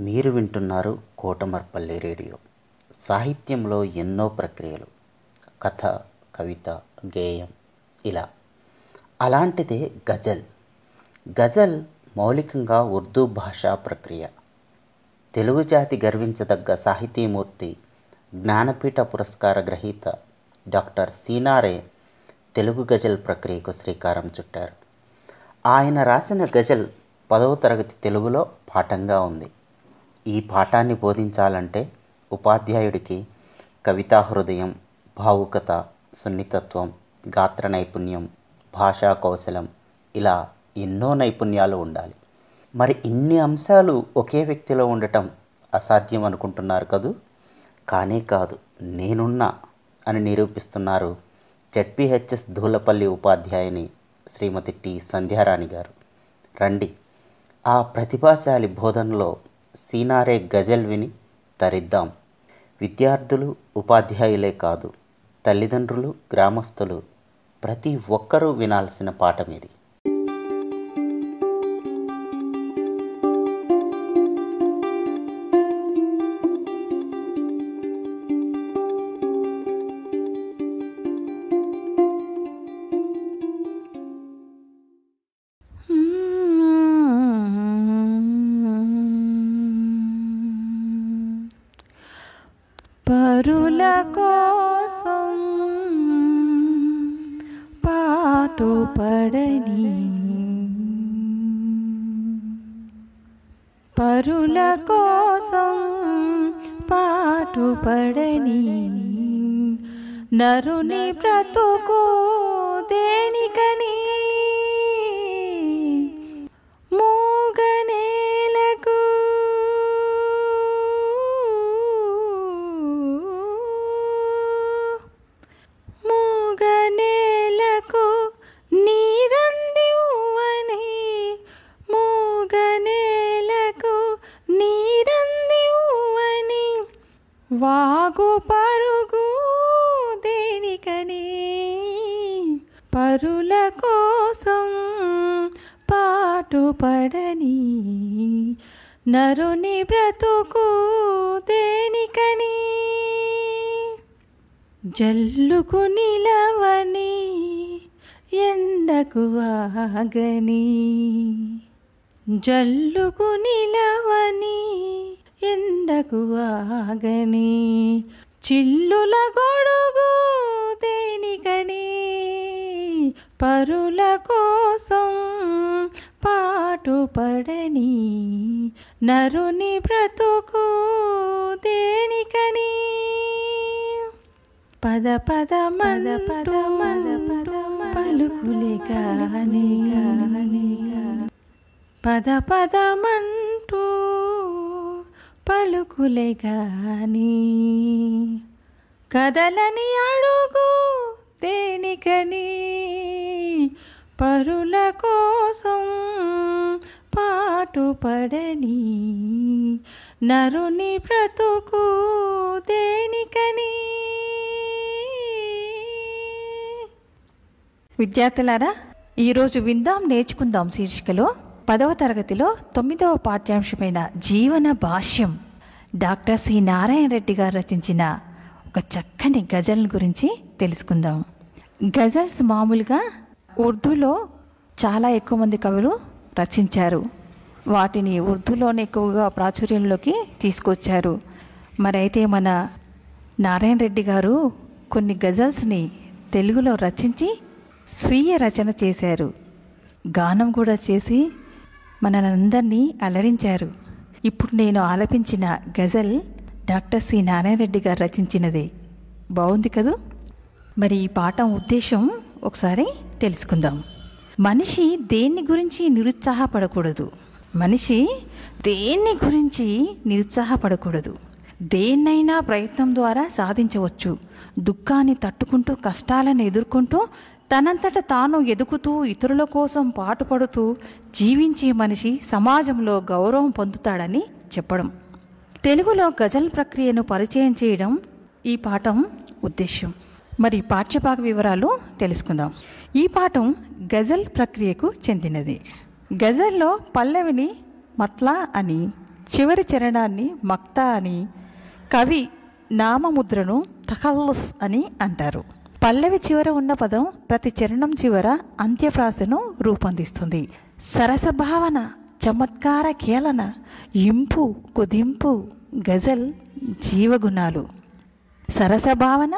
మీరు వింటున్నారు కోటమర్పల్లి రేడియో. సాహిత్యంలో ఎన్నో ప్రక్రియలు. కథ కవిత గేయం ఇలా. అలాంటిదే గజల్. గజల్ మౌలికంగా ఉర్దూ భాషా ప్రక్రియ. తెలుగు జాతి గర్వించదగ్గ సాహితీమూర్తి జ్ఞానపీఠ పురస్కార గ్రహీత డాక్టర్ సీనారే తెలుగు గజల్ ప్రక్రియకు శ్రీకారం చుట్టారు. ఆయన రాసిన గజల్ పదవ తరగతి తెలుగులో పాఠంగా ఉంది. ఈ పాఠాన్ని బోధించాలంటే ఉపాధ్యాయుడికి కవితా హృదయం భావుకత సున్నితత్వం గాత్ర నైపుణ్యం భాషా కౌశలం ఇలా ఎన్నో నైపుణ్యాలు ఉండాలి. మరి ఇన్ని అంశాలు ఒకే వ్యక్తిలో ఉండటం అసాధ్యం అనుకుంటున్నారు కదూ? కానే కాదు నేనున్నా అని నిరూపిస్తున్నారు జడ్పిహెచ్ఎస్ ధూలపల్లి ఉపాధ్యాయుని శ్రీమతి టి సంధ్యారాణి గారు. రండి ఆ ప్రతిభాశాలి బోధనలో సీనారే గజల్ విని తరిద్దాం. విద్యార్థులు ఉపాధ్యాయులే కాదు తల్లిదండ్రులు గ్రామస్తులు ప్రతి ఒక్కరూ వినాల్సిన పాఠం ఇది. పరుల కోసం పాటు పడని పరుల కోసం పాటు పడని నరుని బ్రతుకు పాటు పడని నరుని బ్రతుకు దేనికని? జల్లుకు నిలవని ఎండకు ఆగని జల్లుకు నిలవని ఎండకు ఆగని చిల్లుల గొడుగు దేనికని? పరుల కోసం పడని నరుని బ్రతుకు దేనికని? పద పద మద పద మద పద పలుకులే గాని. పద పదమంటూ పలుకులే గాని. కదలని అడుగు దేనికని? పరుల కోసం పాటుపడని. నరుని బ్రతుకు దేనికని? విద్యార్థులారా ఈరోజు విందాం నేర్చుకుందాం శీర్షికలో పదవ తరగతిలో తొమ్మిదవ పాఠ్యాంశమైన జీవన భాష్యం. Doctor C. నారాయణ రెడ్డి గారు రచించిన ఒక చక్కని గజల్ గురించి తెలుసుకుందాం. గజల్స్ మామూలుగా ఉర్దూలో చాలా ఎక్కువ మంది కవులు రచించారు. వాటిని ఉర్దూలోనే ఎక్కువగా ప్రాచుర్యంలోకి తీసుకొచ్చారు. మరైతే మన నారాయణ రెడ్డి గారు కొన్ని గజల్స్ని తెలుగులో రచించి స్వీయ రచన చేశారు. గానం కూడా చేసి మనందరినీ అలరించారు. ఇప్పుడు నేను ఆలపించిన గజల్ డాక్టర్ సి నారాయణ రెడ్డి గారు రచించినదే. బాగుంది కదూ? మరి ఈ పాఠం ఉద్దేశం ఒకసారి తెలుసుకుందాం. మనిషి దేన్ని గురించి నిరుత్సాహపడకూడదు? మనిషి దేన్ని గురించి నిరుత్సాహపడకూడదు? దేన్నైనా ప్రయత్నం ద్వారా సాధించవచ్చు. దుఃఖాన్ని తట్టుకుంటూ కష్టాలను ఎదుర్కొంటూ తనంతట తాను ఎదుగుతూ ఇతరుల కోసం పాటుపడుతూ జీవించే మనిషి సమాజంలో గౌరవం పొందుతాడని చెప్పడం. తెలుగులో గజల్ ప్రక్రియను పరిచయం చేయడం ఈ పాఠం ఉద్దేశ్యం. మరి పాఠ్యభాగ వివరాలు తెలుసుకుందాం. ఈ పాఠం గజల్ ప్రక్రియకు చెందినది. గజల్లో పల్లవిని మత్లా అని చివరి చరణాన్ని మక్తా అని కవి నామముద్రను తఖల్లస్ అని అంటారు. పల్లవి చివర ఉన్న పదం ప్రతి చరణం చివర అంత్యఫ్రాసను రూపొందిస్తుంది. సరసభావన చమత్కార కేలన ఇంపు కుదింపు గజల్ జీవగుణాలు. సరసభావన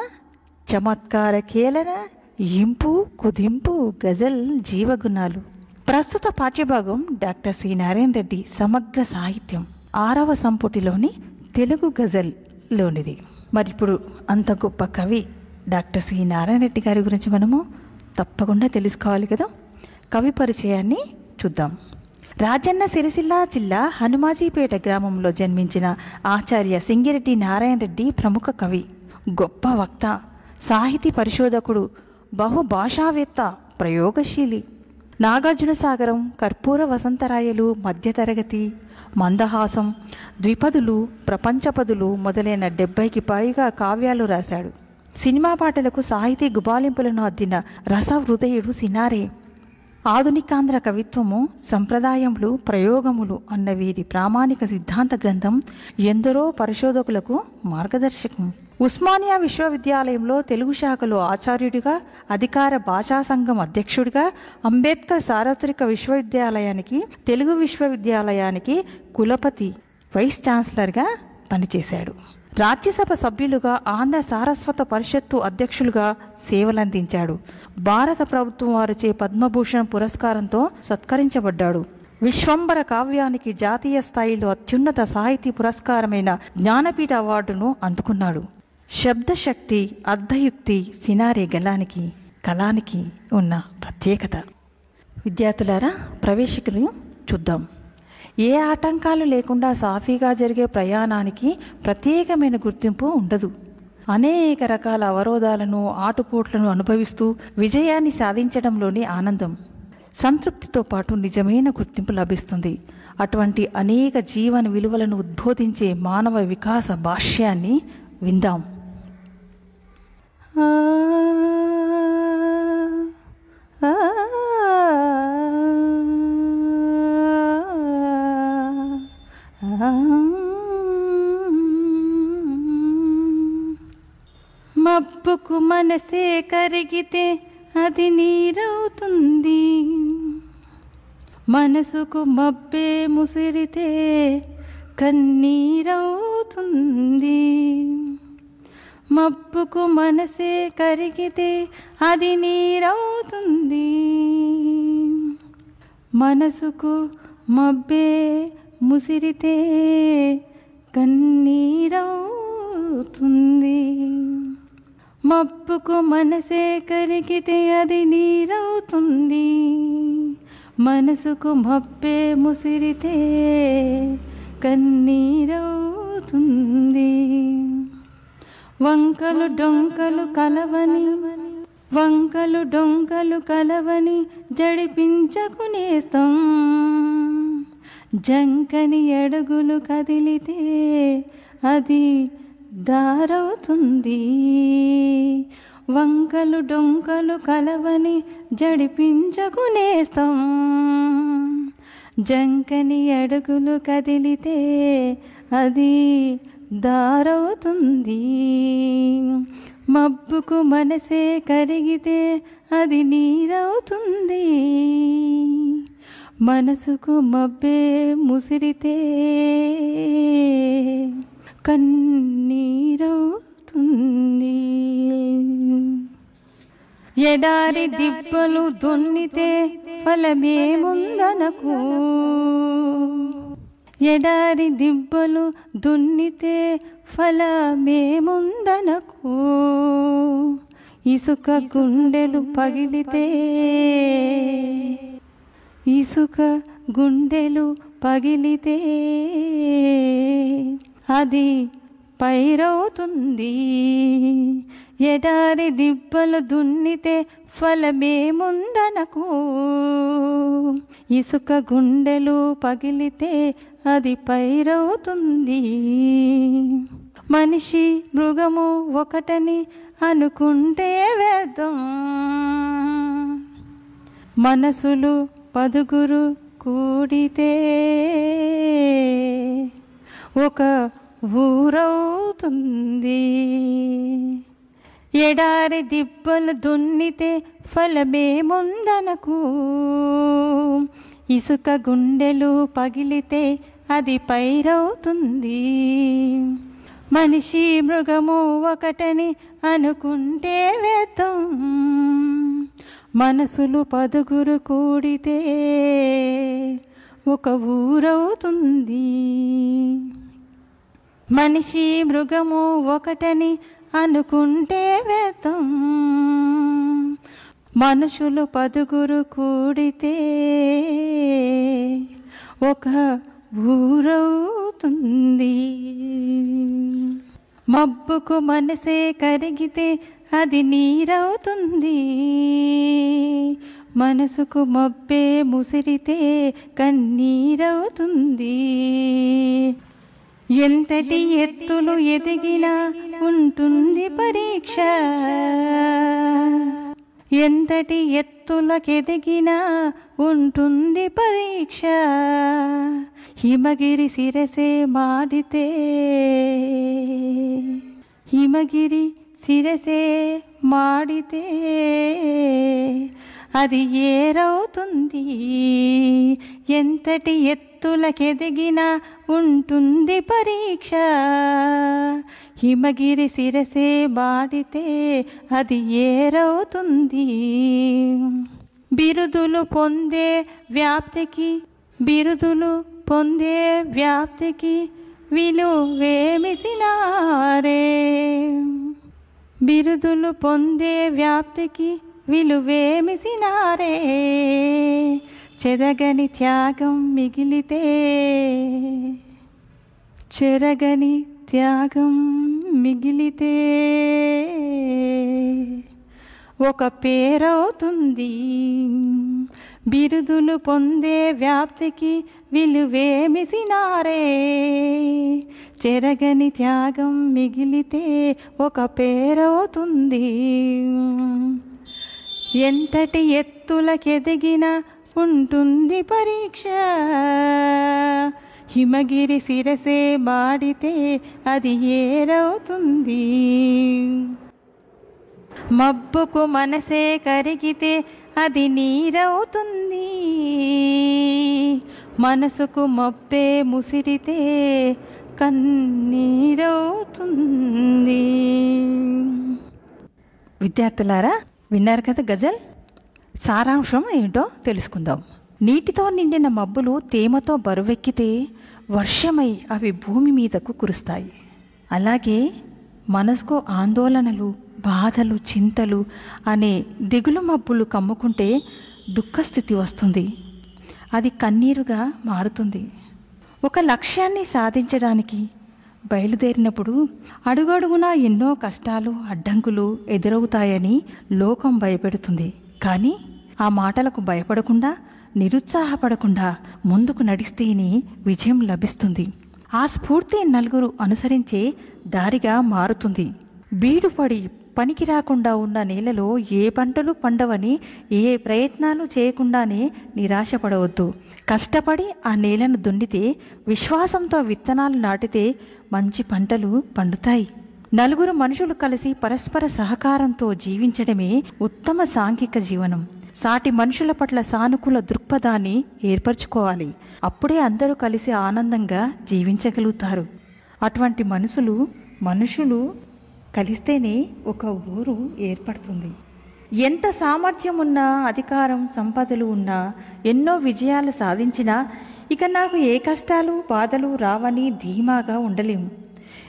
చమత్కార కేలన ఇంపు కుదింపు గజల్ జీవగుణాలు. ప్రస్తుత పాఠ్యభాగం డాక్టర్ సి. నారాయణ రెడ్డి సమగ్ర సాహిత్యం. ఆరవ సంపుటిలోని తెలుగు గజల్లోనిది మరి ఇప్పుడు అంత గొప్ప కవి డాక్టర్ సి. నారాయణ రెడ్డి గారి గురించి మనము తప్పకుండా తెలుసుకోవాలి కదా. కవి పరిచయాన్ని చూద్దాం. రాజన్న సిరిసిల్ల జిల్లా హనుమాజీపేట గ్రామంలో జన్మించిన ఆచార్య సింగిరెడ్డి నారాయణ రెడ్డి ప్రముఖ కవి. గొప్ప వక్త. సాహితీ పరిశోధకుడు బహుభాషావేత్త ప్రయోగశీలి. నాగార్జున సాగరం కర్పూర వసంతరాయలు మధ్యతరగతి మందహాసం ద్విపదులు ప్రపంచపదులు మొదలైన డెబ్బైకి పైగా కావ్యాలు రాశాడు. సినిమా పాటలకు సాహితీ గుబాలింపులను అద్దిన రస హృదయుడు సినారే. ఆధునికాంధ్ర కవిత్వము సంప్రదాయములు ప్రయోగములు అన్న వీరి ప్రామాణిక సిద్ధాంత గ్రంథం ఎందరో పరిశోధకులకు మార్గదర్శకం. ఉస్మానియా విశ్వవిద్యాలయంలో తెలుగు శాఖలో ఆచార్యుడిగా అధికార భాషా సంఘం అధ్యక్షుడిగా అంబేద్కర్ సార్వత్రిక విశ్వవిద్యాలయానికి తెలుగు విశ్వవిద్యాలయానికి కులపతి వైస్ ఛాన్సలర్గా పనిచేశాడు. రాజ్యసభ సభ్యులుగా ఆంధ్ర సారస్వత పరిషత్తు అధ్యక్షులుగా సేవలందించాడు. భారత ప్రభుత్వం వారిచే పద్మభూషణ్ పురస్కారంతో సత్కరించబడ్డాడు. విశ్వంబర కావ్యానికి జాతీయ స్థాయిలో అత్యున్నత సాహితీ పురస్కారమైన జ్ఞానపీఠ అవార్డును అందుకున్నాడు. శబ్దశక్తి అర్ధయుక్తి సినారే గలానికి కళానికి ఉన్న ప్రత్యేకత. విద్యార్థులారా ప్రవేశికను చూద్దాం. ఏ ఆటంకాలు లేకుండా సాఫీగా జరిగే ప్రయాణానికి ప్రత్యేకమైన గుర్తింపు ఉండదు. అనేక రకాల అవరోధాలను ఆటుపోట్లను అనుభవిస్తూ విజయాన్ని సాధించడంలోని ఆనందం. సంతృప్తితో పాటు నిజమైన గుర్తింపు లభిస్తుంది. అటువంటి అనేక జీవన విలువలను ఉద్బోధించే మానవ వికాస భాష్యాన్ని విందాం. మనసే కరిగితే అది నీరవుతుంది. మనసుకు మబ్బే ముసిరితే కన్నీరవుతుంది. మబ్బుకు మనసే కరిగితే అది నీరవుతుంది. మనసుకు మబ్బే ముసిరితే కన్నీరవుతుంది. మప్పుకు మనసే కరిగితే అది నీరవుతుంది. మనసుకు మప్పే ముసిరితే కన్నీరవుతుంది. వంకలు డొంకలు కలవని వంకలు డొంకలు కలవని జడిపించకునేస్తాం జంకని అడుగులు కదిలితే అది దారవుతుంది. వంకలు డొంకలు కలవని జడిపించకునేస్తాం జంకని అడుగులు కదిలితే అది దారవుతుంది. మబ్బుకు మనసే కరిగితే అది నీరవుతుంది. మనసుకు మబ్బే ముసిరితే కన్నీరవుతుంది. ఎడారి దిబ్బలు దున్నితే ఫలమేముందనకు? ఎడారి దిబ్బలు దున్నితే ఫలమేముందనకు? ఇసుక గుండెలు పగిలితే ఇసుక గుండెలు పగిలితే అది పైరవుతుంది. ఎడారి దిబ్బలు దున్నితే ఫలమేముందనకు? ఇసుక గుండెలు పగిలితే అది పైరవుతుంది. మనిషి మృగము ఒకటని అనుకుంటే వేదం మనసులు పదుగురు కూడితే ఒక ఊరవుతుంది. ఎడారి దిబ్బలు దున్నితే ఫలమేముందనకు ఇసుక గుండెలు పగిలితే అది పైరవుతుంది. మనిషి మృగము ఒకటని అనుకుంటే వేతం మనసులు పదుగురు కూడితే ఒక ఊరవుతుంది. మనిషి మృగము ఒకటని అనుకుంటే వేతం మనుషులు పదుగురు కూడితే ఒక ఊరవుతుంది. మబ్బుకు మనసే కరిగితే అది నీరవుతుంది. మనసుకు మబ్బే ముసిరితే కన్నీరవుతుంది. ఎంతటి ఎత్తులు ఎదిగినా ఉంటుంది పరీక్ష. ఎంతటి ఎత్తులకెదిగినా ఉంటుంది పరీక్ష. హిమగిరి శిరసే మాడితే హిమగిరి శిరసే మాడితే. అది ఏరవుతుంది. ఎంతటి ఎత్తులకెదిగినా ఉంటుంది పరీక్ష. హిమగిరి శిరసే బాడితే అది ఏరవుతుంది. బిరుదులు పొందే వ్యాప్తికి బిరుదులు పొందే వ్యాప్తికి విలువేమిసినారే? బిరుదులు పొందే వ్యాప్తికి విలువేమిసినారే? చెరగని త్యాగం మిగిలితే చెరగని త్యాగం మిగిలితే ఒక పేరవుతుంది. బిరుదులు పొందే వ్యాప్తికి విలువేమిసినారే? చెరగని త్యాగం మిగిలితే ఒక పేరవుతుంది. ఎంతటి ఎత్తులకెదిగిన ఉంటుంది పరీక్ష. హిమగిరి శిరసే బాడితే అది ఏరవుతుంది. మబ్బుకు మనసే కరిగితే అది నీరవుతుంది. మనసుకు మబ్బే ముసిరితే కన్నీరవుతుంది. విద్యార్థులారా విన్నారు కదా గజల్? సారాంశం ఏంటో తెలుసుకుందాం. నీటితో నిండిన మబ్బులు తేమతో బరువెక్కితే వర్షమై అవి భూమి మీదకు కురుస్తాయి. అలాగే మనసుకు ఆందోళనలు బాధలు చింతలు అనే దిగులు మబ్బులు కమ్ముకుంటే దుఃఖస్థితి వస్తుంది. అది కన్నీరుగా మారుతుంది. ఒక లక్ష్యాన్ని సాధించడానికి బయలుదేరినప్పుడు అడుగడుగునా ఎన్నో కష్టాలు అడ్డంకులు ఎదురవుతాయని లోకం భయపెడుతుంది. కానీ ఆ మాటలకు భయపడకుండా నిరుత్సాహపడకుండా ముందుకు నడిస్తేనే విజయం లభిస్తుంది. ఆ స్ఫూర్తి నలుగురు అనుసరించే దారిగా మారుతుంది. బీడుపడి పనికి రాకుండా ఉన్న నేలలో ఏ పంటలు పండవని ఏ ప్రయత్నాలు చేయకుండానే నిరాశపడవద్దు. కష్టపడి ఆ నేలను దున్నితే విశ్వాసంతో విత్తనాలు నాటితే మంచి పంటలు పండుతాయి. నలుగురు మనుషులు కలిసి పరస్పర సహకారంతో జీవించడమే ఉత్తమ సాంఘిక జీవనం. సాటి మనుషుల పట్ల సానుకూల దృక్పథాన్ని ఏర్పరచుకోవాలి. అప్పుడే అందరూ కలిసి ఆనందంగా జీవించగలుగుతారు. అటువంటి మనుషులు మనుషులు కలిస్తేనే ఒక ఊరు ఏర్పడుతుంది. ఎంత సామర్థ్యం ఉన్నా అధికారం సంపదలు ఉన్నా ఎన్నో విజయాలు సాధించినా ఇక నాకు ఏ కష్టాలు బాధలు రావని ధీమాగా ఉండలేము.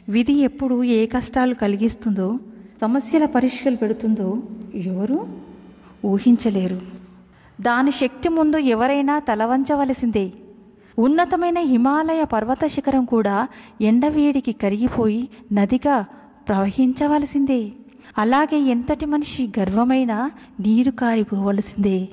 విధి ఎప్పుడు ఏ కష్టాలు కలిగిస్తుందో సమస్యల పరీక్షలు పెడుతుందో ఎవరు ఊహించలేరు. దాని శక్తి ముందు ఎవరైనా తలవంచవలసిందే ఉన్నతమైన హిమాలయ పర్వత శిఖరం కూడా ఎండవేడికి కరిగిపోయి నదిగా ప్రవహించవలసిందే. అలాగే ఎంతటి మనిషి గర్వమైన నీరు కారిపోవలసిందే.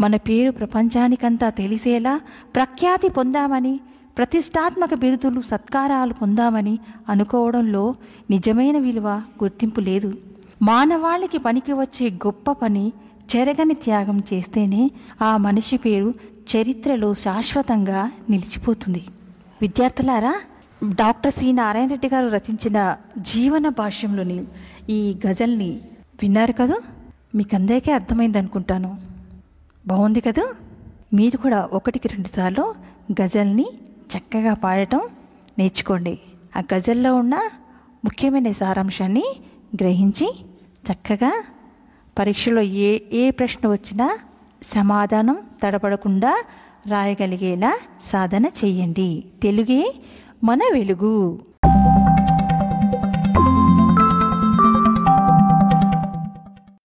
మన పేరు ప్రపంచానికంతా తెలిసేలా ప్రఖ్యాతి పొందామని ప్రతిష్టాత్మక బిరుదులు సత్కారాలు పొందామని అనుకోవడంలో నిజమైన విలువ గుర్తింపు లేదు. మానవాళికి పనికి వచ్చే గొప్ప పని చెరగని త్యాగం చేస్తేనే ఆ మనిషి పేరు చరిత్రలో శాశ్వతంగా నిలిచిపోతుంది. విద్యార్థులారా డాక్టర్ సి నారాయణ రెడ్డి గారు రచించిన జీవన భాష్యంలోని ఈ గజల్ని విన్నారు కదా? మీకందరికీ అర్థమైంది అనుకుంటాను బాగుంది కదా? మీరు కూడా ఒకటికి రెండుసార్లు గజల్ని చక్కగా పాడటం నేర్చుకోండి. ఆ గజల్లో ఉన్న ముఖ్యమైన సారాంశాన్ని గ్రహించి చక్కగా పరీక్షలో ఏ ఏ ప్రశ్న వచ్చినా సమాధానం తడపడకుండా రాయగలిగేలా సాధన చేయండి. తెలుగే మన వెలుగు.